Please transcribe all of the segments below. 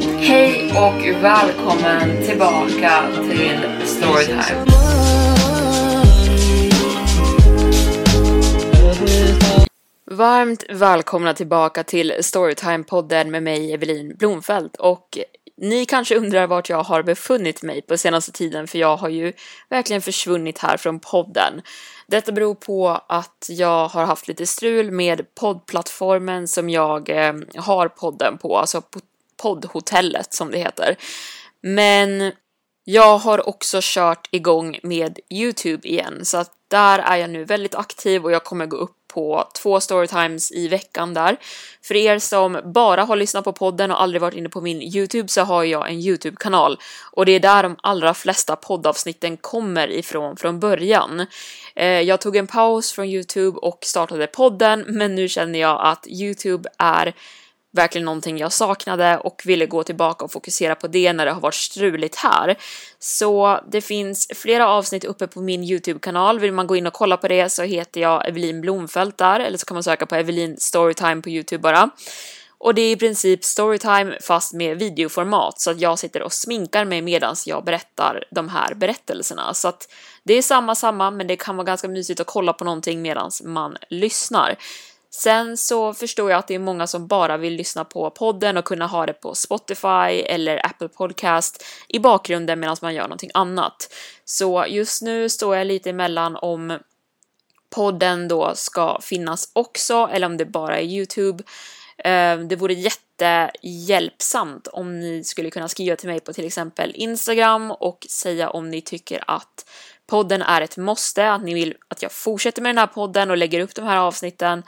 Hej och välkommen tillbaka till Storytime. Varmt välkomna tillbaka till Storytime-podden med mig Evelin Blomfelt och ni kanske undrar vart jag har befunnit mig på senaste tiden för jag har ju verkligen försvunnit här från podden. Detta beror på att jag har haft lite strul med poddplattformen som jag eh, har podden på, alltså poddhotellet som det heter. Men jag har också kört igång med Youtube igen så att där är jag nu väldigt aktiv och jag kommer gå upp på två storytimes i veckan där. För er som bara har lyssnat på podden och aldrig varit inne på min Youtube så har jag en Youtube-kanal och det är där de allra flesta poddavsnitten kommer ifrån från början. Eh, jag tog en paus från Youtube och startade podden men nu känner jag att Youtube är verkligen någonting jag saknade och ville gå tillbaka och fokusera på det när det har varit struligt här. Så det finns flera avsnitt uppe på min Youtube-kanal. Vill man gå in och kolla på det så heter jag Evelin Blomfelt där, eller så kan man söka på Evelin Storytime på Youtube bara. Och det är i princip storytime fast med videoformat så att jag sitter och sminkar mig medans jag berättar de här berättelserna. Så att det är samma samma men det kan vara ganska mysigt att kolla på någonting medans man lyssnar. Sen så förstår jag att det är många som bara vill lyssna på podden och kunna ha det på Spotify eller Apple Podcast i bakgrunden medan man gör någonting annat. Så just nu står jag lite emellan om podden då ska finnas också eller om det bara är Youtube. Ehm, det vore jättehjälpsamt om ni skulle kunna skriva till mig på till exempel Instagram och säga om ni tycker att podden är ett måste, att ni vill att jag fortsätter med den här podden och lägger upp de här avsnitten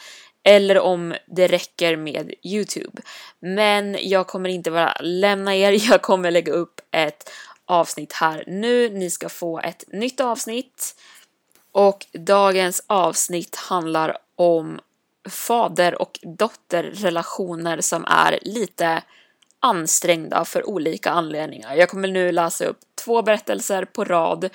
eller om det räcker med Youtube. Men jag kommer inte bara lämna er, jag kommer lägga upp ett avsnitt här nu. Ni ska få ett nytt avsnitt och dagens avsnitt handlar om fader och dotterrelationer som är lite ansträngda för olika anledningar. Jag kommer nu läsa upp två berättelser på rad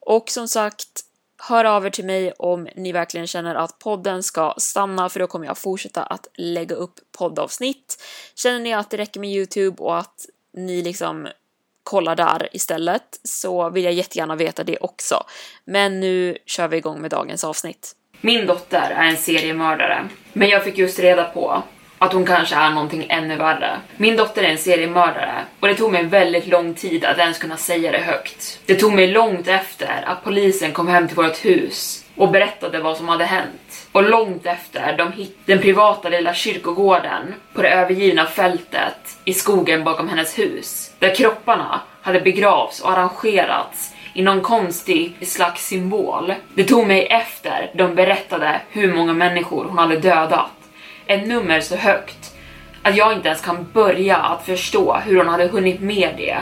och som sagt Hör av er till mig om ni verkligen känner att podden ska stanna för då kommer jag fortsätta att lägga upp poddavsnitt. Känner ni att det räcker med Youtube och att ni liksom kollar där istället så vill jag jättegärna veta det också. Men nu kör vi igång med dagens avsnitt. Min dotter är en seriemördare, men jag fick just reda på att hon kanske är någonting ännu värre. Min dotter är en seriemördare och det tog mig väldigt lång tid att ens kunna säga det högt. Det tog mig långt efter att polisen kom hem till vårt hus och berättade vad som hade hänt. Och långt efter de hittade den privata lilla kyrkogården på det övergivna fältet i skogen bakom hennes hus. Där kropparna hade begravts och arrangerats i någon konstig slags symbol. Det tog mig efter de berättade hur många människor hon hade dödat ett nummer så högt att jag inte ens kan börja att förstå hur hon hade hunnit med det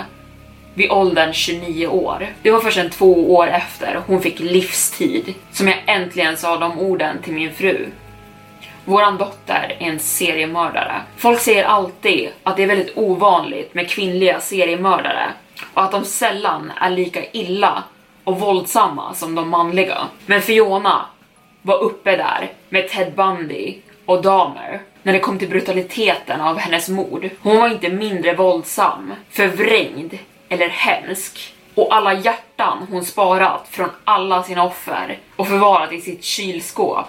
vid åldern 29 år. Det var först en två år efter hon fick livstid som jag äntligen sa de orden till min fru. Våran dotter är en seriemördare. Folk säger alltid att det är väldigt ovanligt med kvinnliga seriemördare och att de sällan är lika illa och våldsamma som de manliga. Men Fiona var uppe där med Ted Bundy och damer när det kom till brutaliteten av hennes mord. Hon var inte mindre våldsam, förvrängd eller hemsk. Och alla hjärtan hon sparat från alla sina offer och förvarat i sitt kylskåp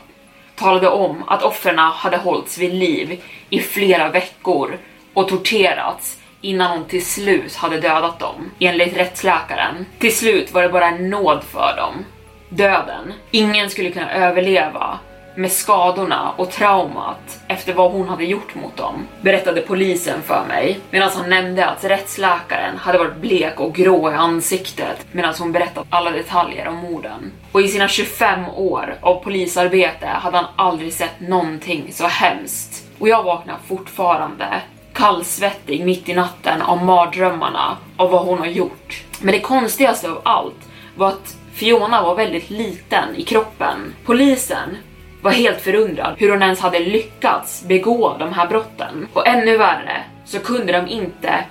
talade om att offren hade hållits vid liv i flera veckor och torterats innan hon till slut hade dödat dem, enligt rättsläkaren. Till slut var det bara en nåd för dem. Döden. Ingen skulle kunna överleva med skadorna och traumat efter vad hon hade gjort mot dem, berättade polisen för mig medan han nämnde att rättsläkaren hade varit blek och grå i ansiktet medan hon berättade alla detaljer om morden. Och i sina 25 år av polisarbete hade han aldrig sett någonting så hemskt. Och jag vaknar fortfarande kallsvettig mitt i natten av mardrömmarna av vad hon har gjort. Men det konstigaste av allt var att Fiona var väldigt liten i kroppen. Polisen var helt förundrad hur hon ens hade lyckats begå de här brotten. Och ännu värre så kunde de inte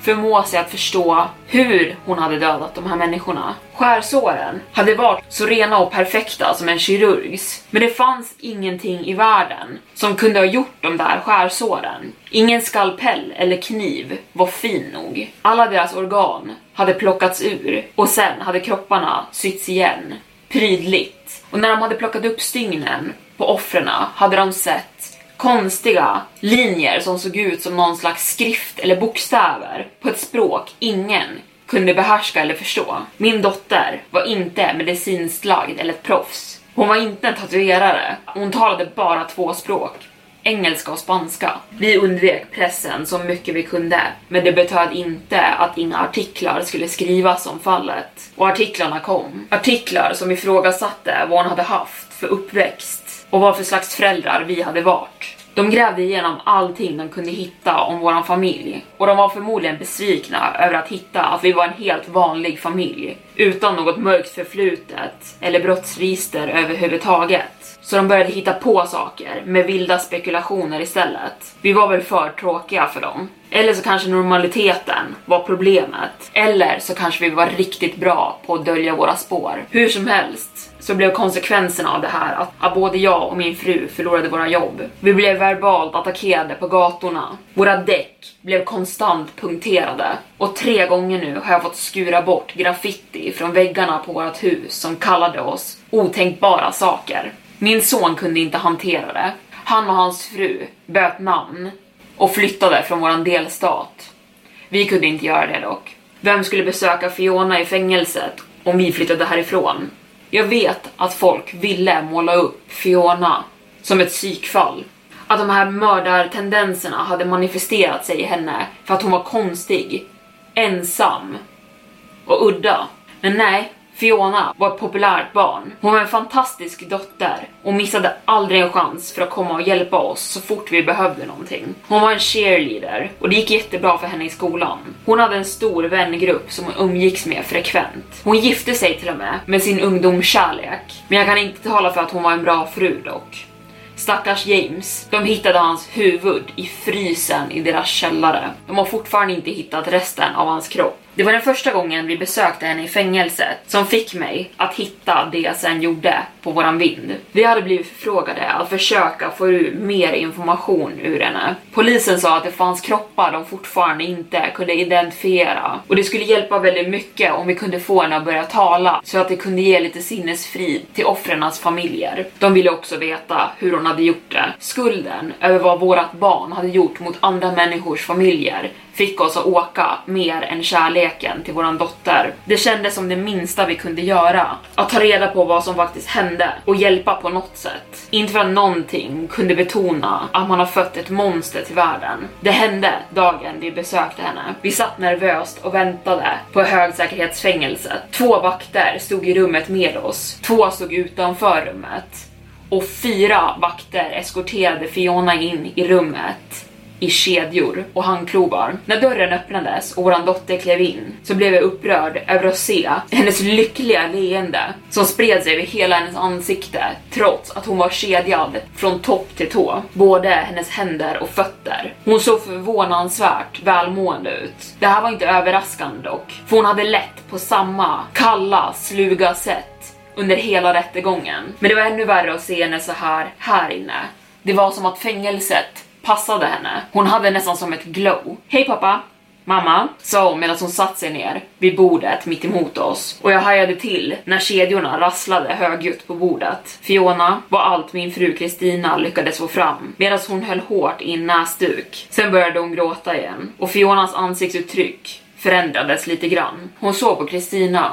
förmå sig att förstå hur hon hade dödat de här människorna. Skärsåren hade varit så rena och perfekta som en kirurgs, men det fanns ingenting i världen som kunde ha gjort de där skärsåren. Ingen skalpell eller kniv var fin nog. Alla deras organ hade plockats ur och sen hade kropparna sytts igen prydligt. Och när de hade plockat upp stygnen på offren hade de sett konstiga linjer som såg ut som någon slags skrift eller bokstäver på ett språk ingen kunde behärska eller förstå. Min dotter var inte medicinskt lagd eller ett proffs. Hon var inte en tatuerare. Hon talade bara två språk engelska och spanska. Vi undvek pressen så mycket vi kunde, men det betöd inte att inga artiklar skulle skrivas om fallet. Och artiklarna kom. Artiklar som ifrågasatte vad hon hade haft för uppväxt och vad för slags föräldrar vi hade varit. De grävde igenom allting de kunde hitta om våran familj och de var förmodligen besvikna över att hitta att vi var en helt vanlig familj utan något mörkt förflutet eller brottsregister överhuvudtaget. Så de började hitta på saker med vilda spekulationer istället. Vi var väl för tråkiga för dem. Eller så kanske normaliteten var problemet. Eller så kanske vi var riktigt bra på att dölja våra spår. Hur som helst så blev konsekvenserna av det här att, att både jag och min fru förlorade våra jobb. Vi blev verbalt attackerade på gatorna. Våra däck blev konstant punkterade och tre gånger nu har jag fått skura bort graffiti från väggarna på vårt hus som kallade oss otänkbara saker. Min son kunde inte hantera det. Han och hans fru böt namn och flyttade från våran delstat. Vi kunde inte göra det dock. Vem skulle besöka Fiona i fängelset om vi flyttade härifrån? Jag vet att folk ville måla upp Fiona som ett psykfall. Att de här mördartendenserna hade manifesterat sig i henne för att hon var konstig, ensam och udda. Men nej, Fiona var ett populärt barn. Hon var en fantastisk dotter och missade aldrig en chans för att komma och hjälpa oss så fort vi behövde någonting. Hon var en cheerleader och det gick jättebra för henne i skolan. Hon hade en stor vängrupp som hon umgicks med frekvent. Hon gifte sig till och med med sin ungdomskärlek. Men jag kan inte tala för att hon var en bra fru dock. Stackars James. De hittade hans huvud i frysen i deras källare. De har fortfarande inte hittat resten av hans kropp. Det var den första gången vi besökte henne i fängelset som fick mig att hitta det jag sen gjorde på våran vind. Vi hade blivit förfrågade att försöka få ur mer information ur henne. Polisen sa att det fanns kroppar de fortfarande inte kunde identifiera och det skulle hjälpa väldigt mycket om vi kunde få henne att börja tala så att det kunde ge lite sinnesfrid till offrens familjer. De ville också veta hur hon hade gjort det. Skulden över vad vårat barn hade gjort mot andra människors familjer fick oss att åka mer än kärleken till våran dotter. Det kändes som det minsta vi kunde göra. Att ta reda på vad som faktiskt hände och hjälpa på något sätt. Inte för att någonting kunde betona att man har fött ett monster till världen. Det hände dagen vi besökte henne. Vi satt nervöst och väntade på högsäkerhetsfängelset. Två vakter stod i rummet med oss. Två stod utanför rummet. Och fyra vakter eskorterade Fiona in i rummet i kedjor och handklovar. När dörren öppnades och våran dotter klev in så blev jag upprörd över att se hennes lyckliga leende som spred sig över hela hennes ansikte trots att hon var kedjad från topp till tå, både hennes händer och fötter. Hon såg förvånansvärt välmående ut. Det här var inte överraskande dock, för hon hade lett på samma kalla, sluga sätt under hela rättegången. Men det var ännu värre att se henne så här här inne. Det var som att fängelset passade henne. Hon hade nästan som ett glow. Hej pappa! Mamma, sa hon medan hon satt sig ner vid bordet mitt emot oss och jag hajade till när kedjorna rasslade högljutt på bordet. Fiona var allt min fru Kristina lyckades få fram medan hon höll hårt i en näsduk. Sen började hon gråta igen och Fionas ansiktsuttryck förändrades lite grann. Hon såg på Kristina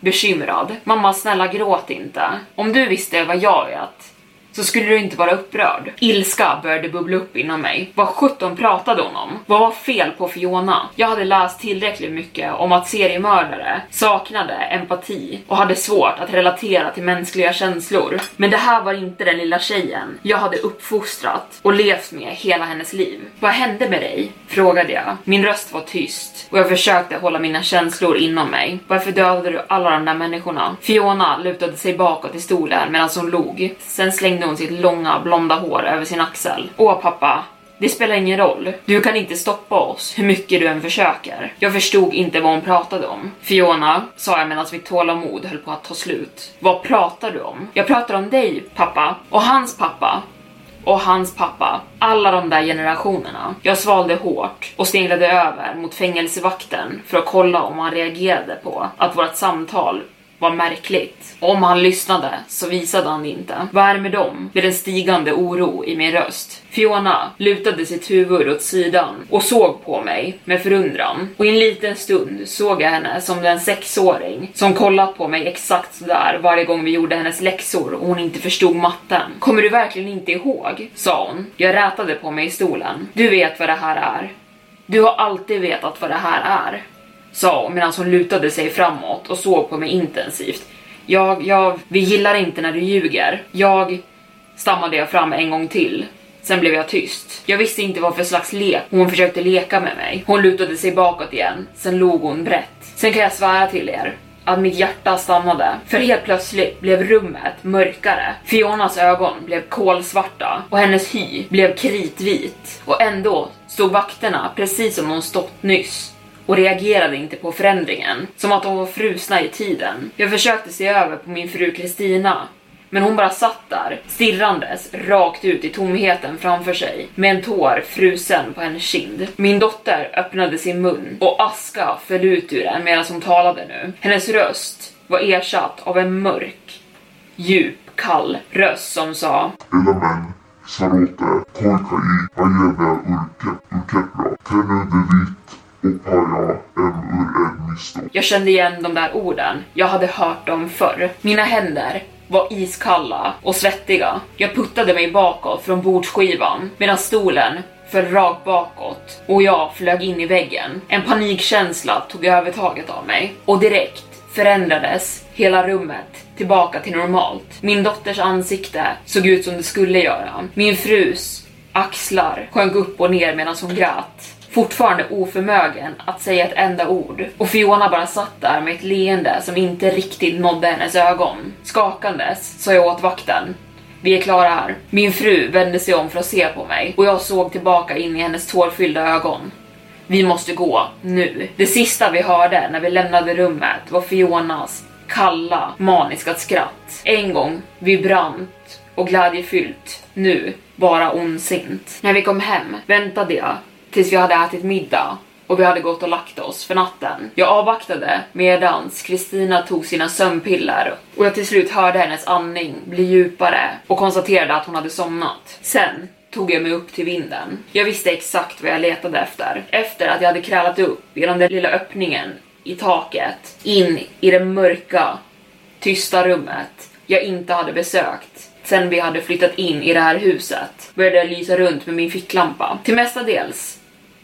bekymrad. Mamma snälla gråt inte. Om du visste vad jag vet så skulle du inte vara upprörd. Ilska började bubbla upp inom mig. Vad sjutton pratade hon om? Vad var fel på Fiona? Jag hade läst tillräckligt mycket om att seriemördare saknade empati och hade svårt att relatera till mänskliga känslor. Men det här var inte den lilla tjejen jag hade uppfostrat och levt med hela hennes liv. Vad hände med dig? Frågade jag. Min röst var tyst och jag försökte hålla mina känslor inom mig. Varför dödade du alla de där människorna? Fiona lutade sig bakåt i stolen medan hon log. Sen slängde hon sitt långa blonda hår över sin axel. Åh pappa, det spelar ingen roll. Du kan inte stoppa oss hur mycket du än försöker. Jag förstod inte vad hon pratade om. Fiona, sa jag medan mitt tålamod höll på att ta slut. Vad pratar du om? Jag pratar om dig, pappa. Och hans pappa. Och hans pappa. Alla de där generationerna. Jag svalde hårt och sneglade över mot fängelsevakten för att kolla om han reagerade på att vårt samtal var märkligt. Om han lyssnade så visade han det inte. Vad är det med dem? Med en stigande oro i min röst. Fiona lutade sitt huvud åt sidan och såg på mig med förundran. Och i en liten stund såg jag henne som den sexåring som kollat på mig exakt sådär varje gång vi gjorde hennes läxor och hon inte förstod matten. Kommer du verkligen inte ihåg? sa hon. Jag rätade på mig i stolen. Du vet vad det här är. Du har alltid vetat vad det här är sa hon medan hon lutade sig framåt och såg på mig intensivt. Jag, jag, vi gillar inte när du ljuger. Jag, stammade jag fram en gång till. Sen blev jag tyst. Jag visste inte vad för slags lek hon försökte leka med mig. Hon lutade sig bakåt igen. Sen log hon brett. Sen kan jag svära till er att mitt hjärta stannade. För helt plötsligt blev rummet mörkare. Fionas ögon blev kolsvarta och hennes hy blev kritvit. Och ändå stod vakterna precis som hon stått nyss och reagerade inte på förändringen, som att de var frusna i tiden. Jag försökte se över på min fru Kristina, men hon bara satt där, stirrandes rakt ut i tomheten framför sig, med en tår frusen på hennes kind. Min dotter öppnade sin mun och aska föll ut ur den medan hon talade nu. Hennes röst var ersatt av en mörk, djup, kall röst som sa Elämän, sarote, Koikai, ajeve urke, urkepra, tenude vit, jag kände igen de där orden. Jag hade hört dem förr. Mina händer var iskalla och svettiga. Jag puttade mig bakåt från bordsskivan medan stolen föll rakt bakåt och jag flög in i väggen. En panikkänsla tog övertaget av mig och direkt förändrades hela rummet tillbaka till normalt. Min dotters ansikte såg ut som det skulle göra. Min frus axlar sjönk upp och ner medan hon grät fortfarande oförmögen att säga ett enda ord och Fiona bara satt där med ett leende som inte riktigt nådde hennes ögon. Skakandes sa jag åt vakten vi är klara här. Min fru vände sig om för att se på mig och jag såg tillbaka in i hennes tårfyllda ögon. Vi måste gå, nu. Det sista vi hörde när vi lämnade rummet var Fionas kalla, maniska skratt. En gång vibrant och glädjefyllt, nu bara ondsint. När vi kom hem väntade jag tills vi hade ätit middag och vi hade gått och lagt oss för natten. Jag avvaktade medans Kristina tog sina sömnpiller och jag till slut hörde hennes andning bli djupare och konstaterade att hon hade somnat. Sen tog jag mig upp till vinden. Jag visste exakt vad jag letade efter. Efter att jag hade krälat upp genom den lilla öppningen i taket in i det mörka, tysta rummet jag inte hade besökt sen vi hade flyttat in i det här huset började jag lysa runt med min ficklampa. Till mestadels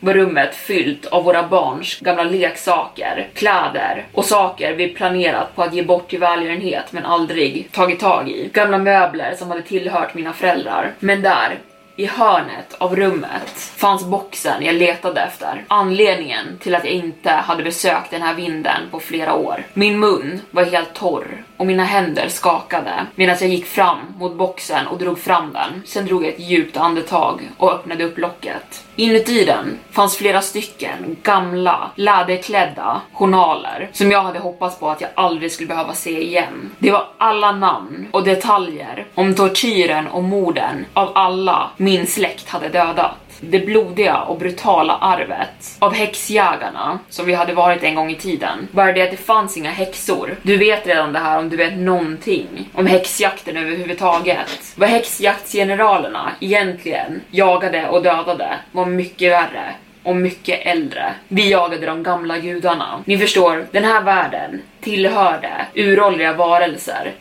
var rummet fyllt av våra barns gamla leksaker, kläder och saker vi planerat på att ge bort till välgörenhet men aldrig tagit tag i. Gamla möbler som hade tillhört mina föräldrar. Men där, i hörnet av rummet fanns boxen jag letade efter. Anledningen till att jag inte hade besökt den här vinden på flera år. Min mun var helt torr och mina händer skakade medan jag gick fram mot boxen och drog fram den. Sen drog jag ett djupt andetag och öppnade upp locket. Inuti den fanns flera stycken gamla, läderklädda journaler som jag hade hoppats på att jag aldrig skulle behöva se igen. Det var alla namn och detaljer om tortyren och morden av alla min släkt hade dödat. det blodiga och brutala arvet av häxjägarna som vi hade varit en gång i tiden. Bara det att det fanns inga häxor. Du vet redan det här om du vet någonting om häxjakten överhuvudtaget. Vad häxjaktsgeneralerna egentligen jagade och dödade var mycket värre och mycket äldre. Vi jagade de gamla gudarna. Ni förstår, den här världen tillhörde uråldriga varelser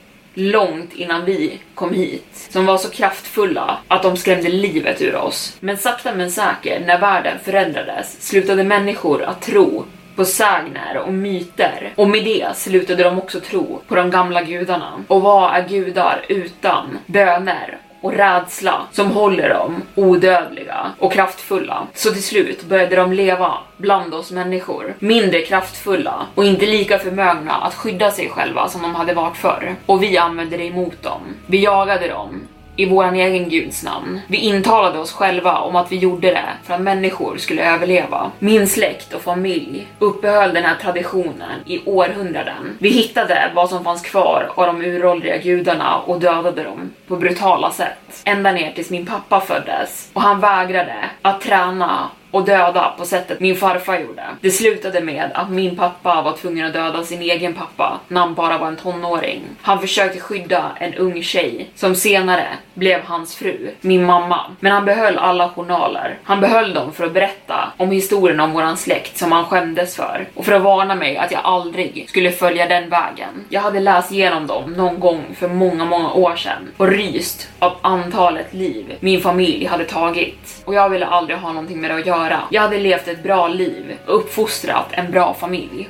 långt innan vi kom hit, som var så kraftfulla att de skrämde livet ur oss. Men sakta men säkert, när världen förändrades, slutade människor att tro på sägner och myter och med det slutade de också tro på de gamla gudarna. Och vad är gudar utan böner och rädsla som håller dem odödliga och kraftfulla. Så till slut började de leva bland oss människor, mindre kraftfulla och inte lika förmögna att skydda sig själva som de hade varit förr. Och vi använde det emot dem. Vi jagade dem i våran egen guds namn. Vi intalade oss själva om att vi gjorde det för att människor skulle överleva. Min släkt och familj uppehöll den här traditionen i århundraden. Vi hittade vad som fanns kvar av de uråldriga gudarna och dödade dem på brutala sätt. Ända ner tills min pappa föddes och han vägrade att träna och döda på sättet min farfar gjorde. Det slutade med att min pappa var tvungen att döda sin egen pappa när han bara var en tonåring. Han försökte skydda en ung tjej som senare blev hans fru, min mamma. Men han behöll alla journaler. Han behöll dem för att berätta om historien om våran släkt som han skämdes för och för att varna mig att jag aldrig skulle följa den vägen. Jag hade läst igenom dem någon gång för många, många år sedan och ryst av antalet liv min familj hade tagit och jag ville aldrig ha någonting med det att göra göra. Jag hade levt ett bra liv och uppfostrat en bra familj.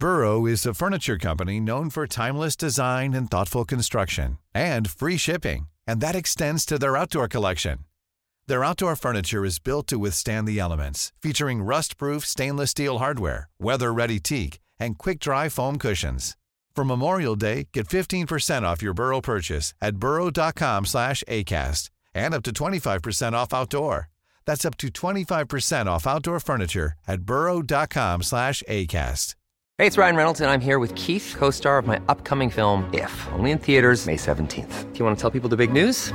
Burrow is a furniture company known for timeless design and thoughtful construction and free shipping, and that extends to their outdoor collection. Their outdoor furniture is built to withstand the elements, featuring rust-proof stainless steel hardware, weather-ready teak, and quick-dry foam cushions. For Memorial Day, get 15% off your Burrow purchase at burrow.com/acast and up to 25% off outdoor. That's up to 25% off outdoor furniture at burrow.com slash ACAST. Hey, it's Ryan Reynolds, and I'm here with Keith, co star of my upcoming film, If, only in theaters, May 17th. Do you want to tell people the big news?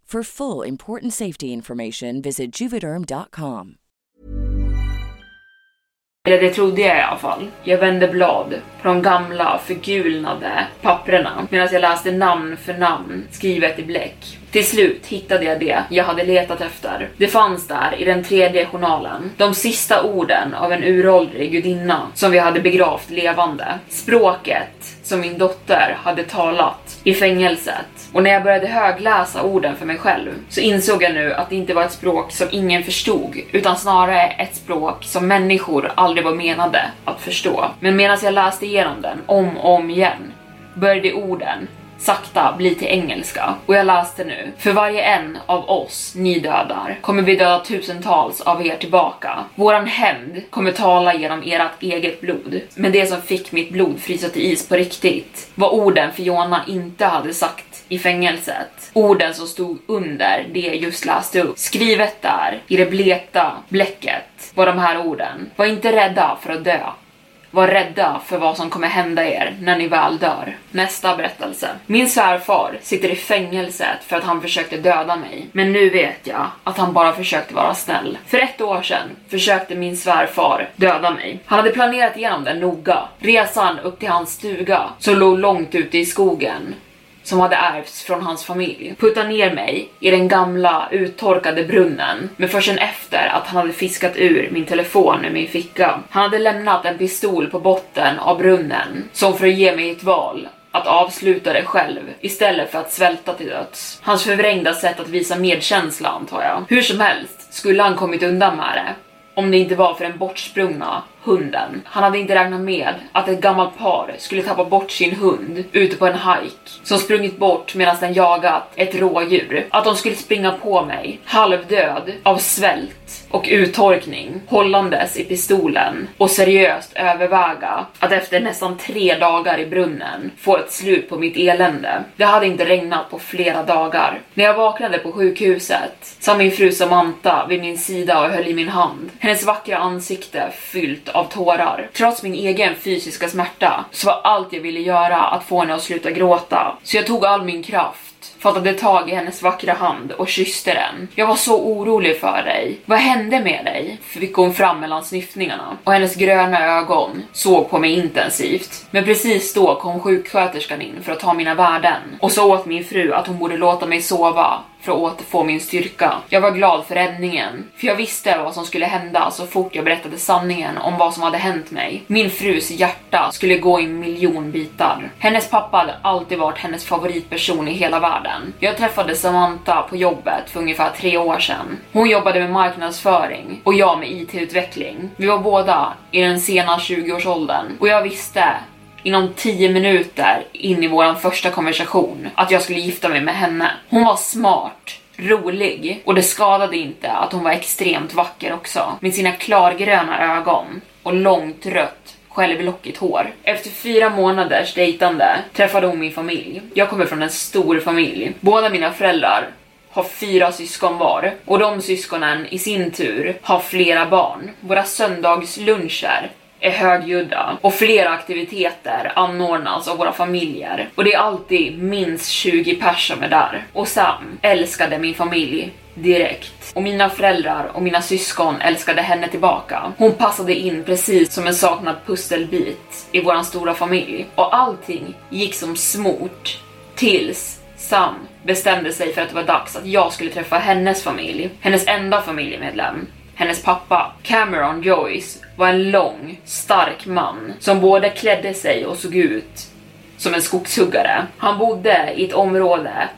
For full important safety information, visit juvederm.com. Eller det trodde jag i alla fall. Jag vände blad på de gamla förgulnade papperna medan jag läste namn för namn skrivet i bläck. Till slut hittade jag det jag hade letat efter. Det fanns där i den tredje journalen. De sista orden av en uråldrig gudinna som vi hade begravt levande. Språket som min dotter hade talat i fängelset. Och när jag började högläsa orden för mig själv så insåg jag nu att det inte var ett språk som ingen förstod, utan snarare ett språk som människor aldrig var menade att förstå. Men medan jag läste igenom den om och om igen började orden sakta bli till engelska. Och jag läste nu. För varje en av oss ni dödar kommer vi döda tusentals av er tillbaka. Våran hämnd kommer tala genom ert eget blod. Men det som fick mitt blod frysa till is på riktigt var orden Fiona inte hade sagt i fängelset. Orden som stod under det jag just läste upp. Skrivet där i det blekta bläcket var de här orden. Var inte rädda för att dö. Var rädda för vad som kommer hända er när ni väl dör. Nästa berättelse. Min svärfar sitter i fängelset för att han försökte döda mig. Men nu vet jag att han bara försökte vara snäll. För ett år sedan försökte min svärfar döda mig. Han hade planerat igenom det noga. Resan upp till hans stuga som låg långt ute i skogen som hade ärvts från hans familj. Putta ner mig i den gamla uttorkade brunnen, men först sen efter att han hade fiskat ur min telefon ur min ficka. Han hade lämnat en pistol på botten av brunnen, som för att ge mig ett val att avsluta det själv istället för att svälta till döds. Hans förvrängda sätt att visa medkänsla antar jag. Hur som helst skulle han kommit undan med det om det inte var för den bortsprungna hunden. Han hade inte räknat med att ett gammalt par skulle tappa bort sin hund ute på en hike som sprungit bort medan den jagat ett rådjur. Att de skulle springa på mig, halvdöd av svält och uttorkning, hållandes i pistolen och seriöst överväga att efter nästan tre dagar i brunnen få ett slut på mitt elände. Det hade inte regnat på flera dagar. När jag vaknade på sjukhuset satt min fru Samantha vid min sida och höll i min hand. Hennes vackra ansikte fyllt av tårar. Trots min egen fysiska smärta så var allt jag ville göra att få henne att sluta gråta. Så jag tog all min kraft fattade tag i hennes vackra hand och kysste den. Jag var så orolig för dig. Vad hände med dig? Fick hon fram mellan snyftningarna och hennes gröna ögon såg på mig intensivt. Men precis då kom sjuksköterskan in för att ta mina värden och sa åt min fru att hon borde låta mig sova för att återfå min styrka. Jag var glad för räddningen, för jag visste vad som skulle hända så fort jag berättade sanningen om vad som hade hänt mig. Min frus hjärta skulle gå i miljon bitar. Hennes pappa hade alltid varit hennes favoritperson i hela världen. Jag träffade Samantha på jobbet för ungefär tre år sedan. Hon jobbade med marknadsföring och jag med IT-utveckling. Vi var båda i den sena 20-årsåldern och jag visste inom 10 minuter in i vår första konversation att jag skulle gifta mig med henne. Hon var smart, rolig och det skadade inte att hon var extremt vacker också med sina klargröna ögon och långt rött självlockigt hår. Efter fyra månaders dejtande träffade hon min familj. Jag kommer från en stor familj. Båda mina föräldrar har fyra syskon var och de syskonen i sin tur har flera barn. Våra söndagsluncher är högljudda och flera aktiviteter anordnas av våra familjer och det är alltid minst 20 pers som är där. Och Sam älskade min familj direkt. Och mina föräldrar och mina syskon älskade henne tillbaka. Hon passade in precis som en saknad pusselbit i våran stora familj. Och allting gick som smort tills Sam bestämde sig för att det var dags att jag skulle träffa hennes familj. Hennes enda familjemedlem hennes pappa, Cameron Joyce, var en lång, stark man som både klädde sig och såg ut som en skogshuggare. Han bodde i ett område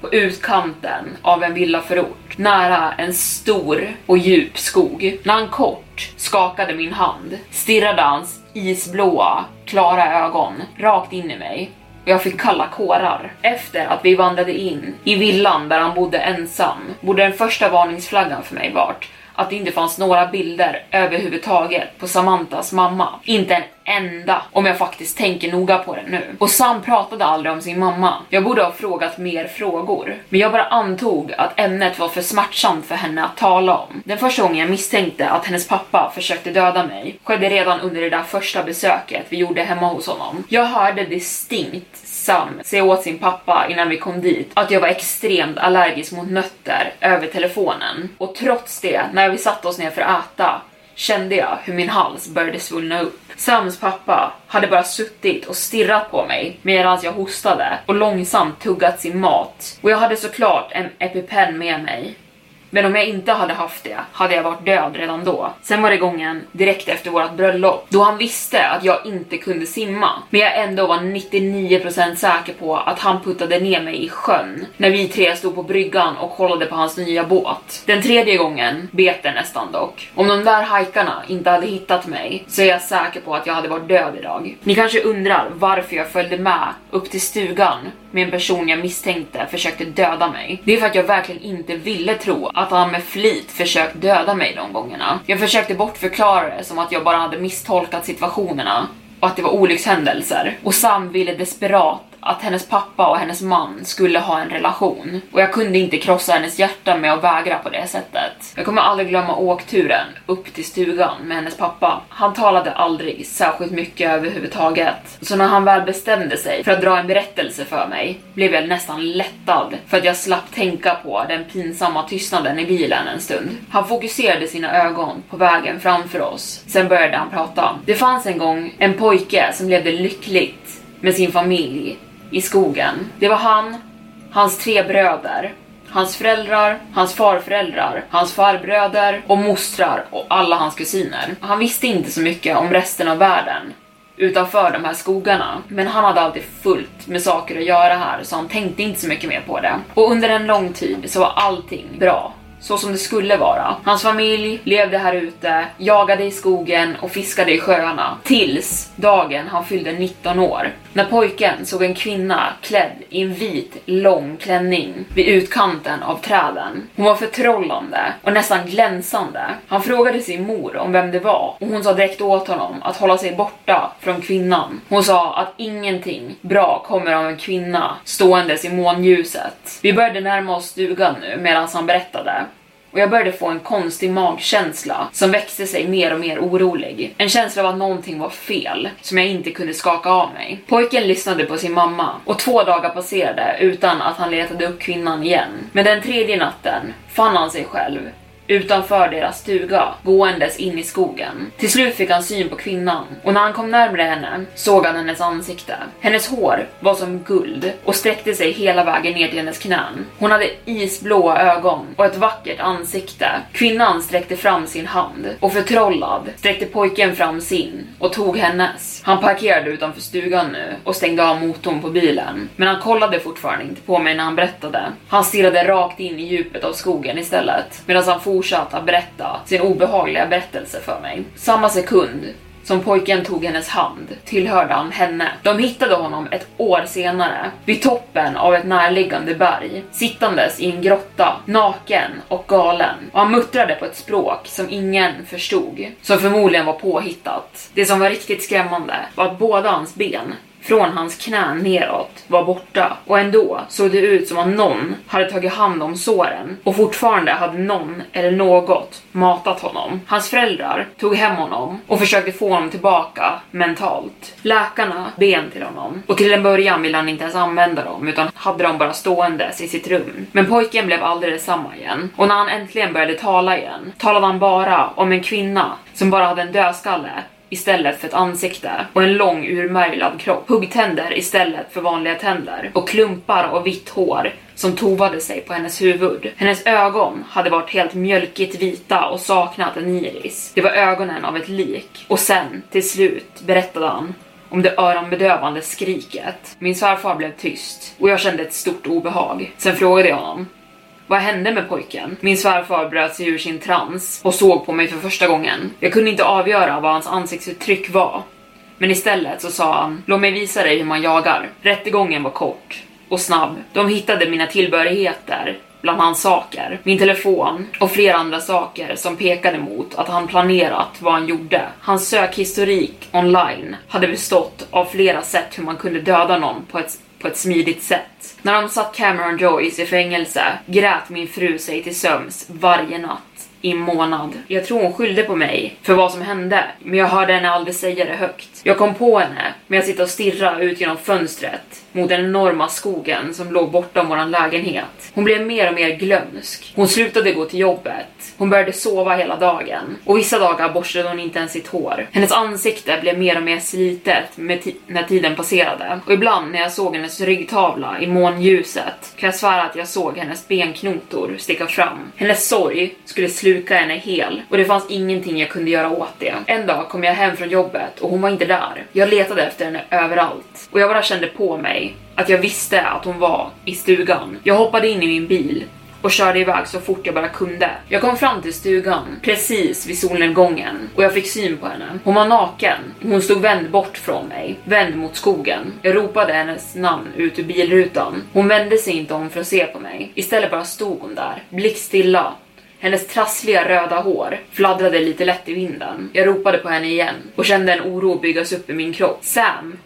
på utkanten av en villaförort, nära en stor och djup skog. När han kort skakade min hand stirrade hans isblåa, klara ögon rakt in i mig och jag fick kalla kårar. Efter att vi vandrade in i villan där han bodde ensam borde den första varningsflaggan för mig varit att det inte fanns några bilder överhuvudtaget på Samantas mamma. Inte en enda, om jag faktiskt tänker noga på det nu. Och Sam pratade aldrig om sin mamma. Jag borde ha frågat mer frågor, men jag bara antog att ämnet var för smärtsamt för henne att tala om. Den första gången jag misstänkte att hennes pappa försökte döda mig skedde redan under det där första besöket vi gjorde hemma hos honom. Jag hörde distinkt Sam säga åt sin pappa innan vi kom dit att jag var extremt allergisk mot nötter över telefonen. Och trots det, när vi satte oss ner för att äta, kände jag hur min hals började svullna upp. Sams pappa hade bara suttit och stirrat på mig medan jag hostade och långsamt tuggat sin mat. Och jag hade såklart en EpiPen med mig. Men om jag inte hade haft det hade jag varit död redan då. Sen var det gången direkt efter vårt bröllop då han visste att jag inte kunde simma. Men jag ändå var 99% säker på att han puttade ner mig i sjön när vi tre stod på bryggan och kollade på hans nya båt. Den tredje gången bet det nästan dock. Om de där hajkarna inte hade hittat mig så är jag säker på att jag hade varit död idag. Ni kanske undrar varför jag följde med upp till stugan med en person jag misstänkte försökte döda mig. Det är för att jag verkligen inte ville tro att han med flit försökt döda mig de gångerna. Jag försökte bortförklara det som att jag bara hade misstolkat situationerna och att det var olyckshändelser. Och Sam ville desperat att hennes pappa och hennes man skulle ha en relation. Och jag kunde inte krossa hennes hjärta med att vägra på det sättet. Jag kommer aldrig glömma åkturen upp till stugan med hennes pappa. Han talade aldrig särskilt mycket överhuvudtaget. Så när han väl bestämde sig för att dra en berättelse för mig blev jag nästan lättad för att jag slapp tänka på den pinsamma tystnaden i bilen en stund. Han fokuserade sina ögon på vägen framför oss. Sen började han prata. Det fanns en gång en pojke som levde lyckligt med sin familj i skogen. Det var han, hans tre bröder, hans föräldrar, hans farföräldrar, hans farbröder och mostrar och alla hans kusiner. Han visste inte så mycket om resten av världen utanför de här skogarna. Men han hade alltid fullt med saker att göra här så han tänkte inte så mycket mer på det. Och under en lång tid så var allting bra så som det skulle vara. Hans familj levde här ute, jagade i skogen och fiskade i sjöarna. Tills dagen han fyllde 19 år. När pojken såg en kvinna klädd i en vit lång klänning vid utkanten av träden. Hon var förtrollande och nästan glänsande. Han frågade sin mor om vem det var och hon sa direkt åt honom att hålla sig borta från kvinnan. Hon sa att ingenting bra kommer av en kvinna ståendes i månljuset. Vi började närma oss stugan nu medan han berättade och jag började få en konstig magkänsla som växte sig mer och mer orolig. En känsla av att någonting var fel som jag inte kunde skaka av mig. Pojken lyssnade på sin mamma och två dagar passerade utan att han letade upp kvinnan igen. Men den tredje natten fann han sig själv utanför deras stuga, gåendes in i skogen. Till slut fick han syn på kvinnan och när han kom närmare henne såg han hennes ansikte. Hennes hår var som guld och sträckte sig hela vägen ner till hennes knän. Hon hade isblåa ögon och ett vackert ansikte. Kvinnan sträckte fram sin hand och förtrollad sträckte pojken fram sin och tog hennes. Han parkerade utanför stugan nu och stängde av motorn på bilen. Men han kollade fortfarande inte på mig när han berättade. Han stirrade rakt in i djupet av skogen istället medan han fortsatte fortsatt att berätta sin obehagliga berättelse för mig. Samma sekund som pojken tog hennes hand tillhörde han henne. De hittade honom ett år senare vid toppen av ett närliggande berg, sittandes i en grotta, naken och galen. Och han muttrade på ett språk som ingen förstod, som förmodligen var påhittat. Det som var riktigt skrämmande var att båda hans ben från hans knän neråt var borta och ändå såg det ut som att någon hade tagit hand om såren och fortfarande hade någon eller något matat honom. Hans föräldrar tog hem honom och försökte få honom tillbaka mentalt. Läkarna ben till honom och till en början ville han inte ens använda dem utan hade dem bara ståendes i sitt rum. Men pojken blev aldrig detsamma igen och när han äntligen började tala igen talade han bara om en kvinna som bara hade en dödskalle istället för ett ansikte och en lång urmärglad kropp. Huggtänder istället för vanliga tänder och klumpar av vitt hår som tovade sig på hennes huvud. Hennes ögon hade varit helt mjölkigt vita och saknat en iris. Det var ögonen av ett lik. Och sen, till slut, berättade han om det öronbedövande skriket. Min svärfar blev tyst och jag kände ett stort obehag. Sen frågade jag honom vad hände med pojken? Min svärfar bröt sig ur sin trans och såg på mig för första gången. Jag kunde inte avgöra vad hans ansiktsuttryck var. Men istället så sa han, låt mig visa dig hur man jagar. Rättegången var kort och snabb. De hittade mina tillbehörigheter bland hans saker, min telefon och flera andra saker som pekade mot att han planerat vad han gjorde. Hans sökhistorik online hade bestått av flera sätt hur man kunde döda någon på ett på ett smidigt sätt. När de satt Cameron Joyce i fängelse grät min fru sig till söms varje natt i en månad. Jag tror hon skyllde på mig för vad som hände, men jag hörde henne aldrig säga det högt. Jag kom på henne med att sitta och stirra ut genom fönstret mot den enorma skogen som låg bortom våran lägenhet. Hon blev mer och mer glömsk. Hon slutade gå till jobbet. Hon började sova hela dagen. Och vissa dagar borstade hon inte ens sitt hår. Hennes ansikte blev mer och mer slitet med när tiden passerade. Och ibland när jag såg hennes ryggtavla i månljuset kan jag svära att jag såg hennes benknotor sticka fram. Hennes sorg skulle sluka henne hel och det fanns ingenting jag kunde göra åt det. En dag kom jag hem från jobbet och hon var inte där. Jag letade efter henne överallt och jag bara kände på mig att jag visste att hon var i stugan. Jag hoppade in i min bil och körde iväg så fort jag bara kunde. Jag kom fram till stugan precis vid solnedgången och jag fick syn på henne. Hon var naken. Hon stod vänd bort från mig, vänd mot skogen. Jag ropade hennes namn ut ur bilrutan. Hon vände sig inte om för att se på mig. Istället bara stod hon där, blickstilla hennes trassliga röda hår fladdrade lite lätt i vinden. Jag ropade på henne igen och kände en oro byggas upp i min kropp. Sam!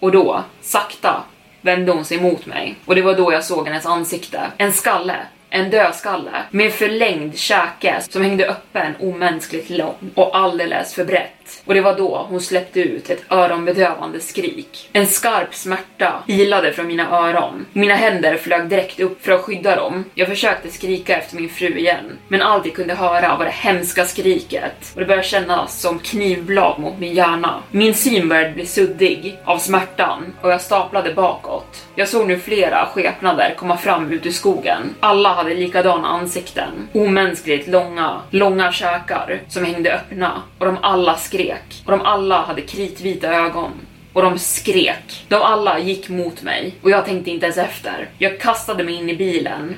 Och då, sakta, vände hon sig mot mig och det var då jag såg hennes ansikte. En skalle en dödskalle med förlängd käke som hängde öppen omänskligt lång och alldeles för brett. Och det var då hon släppte ut ett öronbedövande skrik. En skarp smärta ilade från mina öron. Mina händer flög direkt upp för att skydda dem. Jag försökte skrika efter min fru igen, men allt jag kunde höra var det hemska skriket och det började kännas som knivblad mot min hjärna. Min syn började bli suddig av smärtan och jag staplade bakåt. Jag såg nu flera skepnader komma fram ut ur skogen. Alla hade likadana ansikten. Omänskligt långa, långa käkar som hängde öppna och de alla skrek. Och de alla hade kritvita ögon och de skrek. De alla gick mot mig och jag tänkte inte ens efter. Jag kastade mig in i bilen,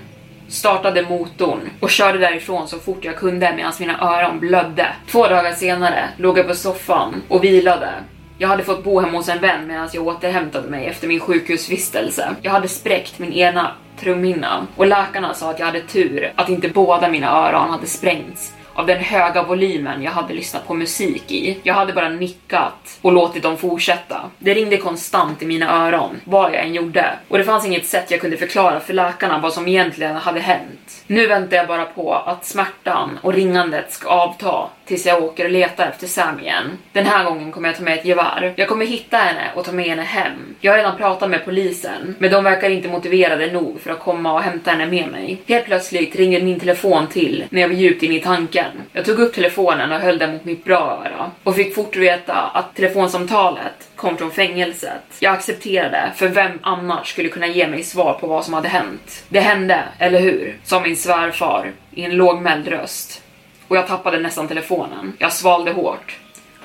startade motorn och körde därifrån så fort jag kunde medan mina öron blödde. Två dagar senare låg jag på soffan och vilade jag hade fått bo hemma hos en vän medan jag återhämtade mig efter min sjukhusvistelse. Jag hade spräckt min ena trumhinna och läkarna sa att jag hade tur att inte båda mina öron hade sprängts av den höga volymen jag hade lyssnat på musik i. Jag hade bara nickat och låtit dem fortsätta. Det ringde konstant i mina öron, vad jag än gjorde. Och det fanns inget sätt jag kunde förklara för läkarna vad som egentligen hade hänt. Nu väntar jag bara på att smärtan och ringandet ska avta tills jag åker och letar efter Sam igen. Den här gången kommer jag ta med ett gevär. Jag kommer hitta henne och ta med henne hem. Jag har redan pratat med polisen, men de verkar inte motiverade nog för att komma och hämta henne med mig. Helt plötsligt ringer min telefon till när jag var djupt inne i tanken. Jag tog upp telefonen och höll den mot mitt bra öra och fick fort veta att telefonsamtalet kom från fängelset. Jag accepterade, för vem annars skulle kunna ge mig svar på vad som hade hänt? Det hände, eller hur? Sa min svärfar i en lågmäld röst och jag tappade nästan telefonen. Jag svalde hårt.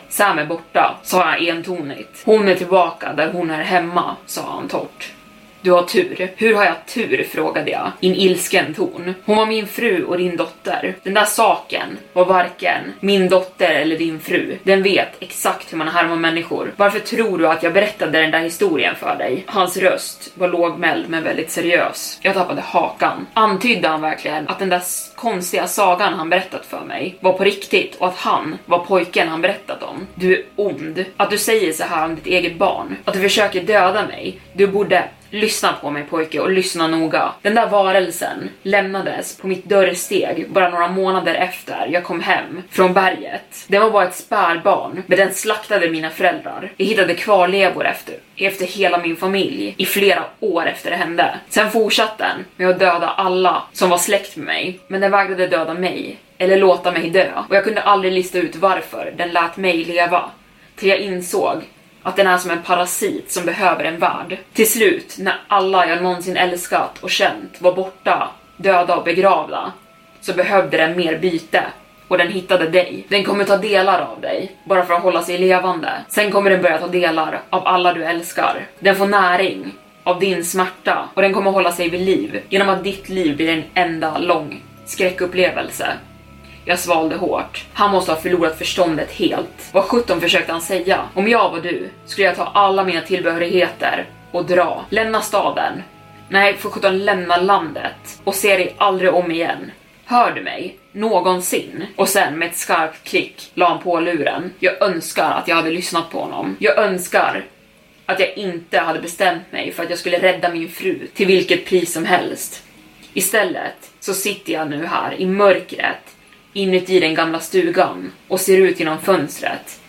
Sam är borta, sa jag entonigt. Hon är tillbaka där hon är hemma, sa han torrt. Du har tur. Hur har jag tur? frågade jag i en ilsken ton. Hon var min fru och din dotter. Den där saken var varken min dotter eller din fru. Den vet exakt hur man härmar människor. Varför tror du att jag berättade den där historien för dig? Hans röst var lågmäld men väldigt seriös. Jag tappade hakan. Antydde han verkligen att den där konstiga sagan han berättat för mig var på riktigt och att han var pojken han berättat om? Du är ond. Att du säger så här om ditt eget barn. Att du försöker döda mig. Du borde Lyssna på mig pojke och lyssna noga. Den där varelsen lämnades på mitt dörrsteg bara några månader efter jag kom hem från berget. Den var bara ett spädbarn, men den slaktade mina föräldrar. Jag hittade kvarlevor efter, efter hela min familj i flera år efter det hände. Sen fortsatte den med att döda alla som var släkt med mig, men den vägrade döda mig eller låta mig dö och jag kunde aldrig lista ut varför den lät mig leva. Till jag insåg att den är som en parasit som behöver en värld. Till slut, när alla jag någonsin älskat och känt var borta, döda och begravda, så behövde den mer byte. Och den hittade dig. Den kommer ta delar av dig, bara för att hålla sig levande. Sen kommer den börja ta delar av alla du älskar. Den får näring av din smärta och den kommer hålla sig vid liv genom att ditt liv blir en enda lång skräckupplevelse. Jag svalde hårt. Han måste ha förlorat förståndet helt. Vad sjutton försökte han säga? Om jag var du skulle jag ta alla mina tillbehörigheter och dra. Lämna staden. Nej, för sjutton lämna landet och se dig aldrig om igen. Hör du mig? Någonsin? Och sen med ett skarpt klick la han på luren. Jag önskar att jag hade lyssnat på honom. Jag önskar att jag inte hade bestämt mig för att jag skulle rädda min fru till vilket pris som helst. Istället så sitter jag nu här i mörkret inuti den gamla stugan och ser ut genom fönstret.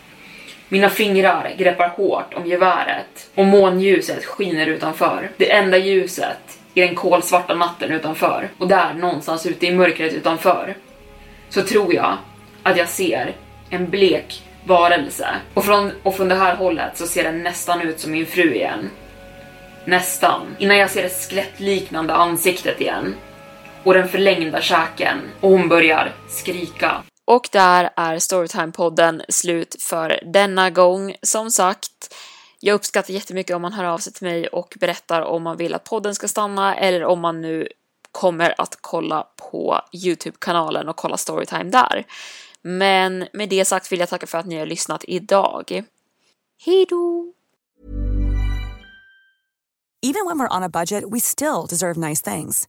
Mina fingrar greppar hårt om geväret och månljuset skiner utanför. Det enda ljuset i den kolsvarta natten utanför och där någonstans ute i mörkret utanför så tror jag att jag ser en blek varelse. Och från, och från det här hållet så ser den nästan ut som min fru igen. Nästan. Innan jag ser det skelettliknande ansiktet igen. Och den förlängda käken. Och hon börjar skrika. Och där är Storytime-podden slut för denna gång. Som sagt, jag uppskattar jättemycket om man hör av sig till mig och berättar om man vill att podden ska stanna eller om man nu kommer att kolla på Youtube-kanalen och kolla Storytime där. Men med det sagt vill jag tacka för att ni har lyssnat idag. Hejdå! Even when we're on a budget we still deserve nice things.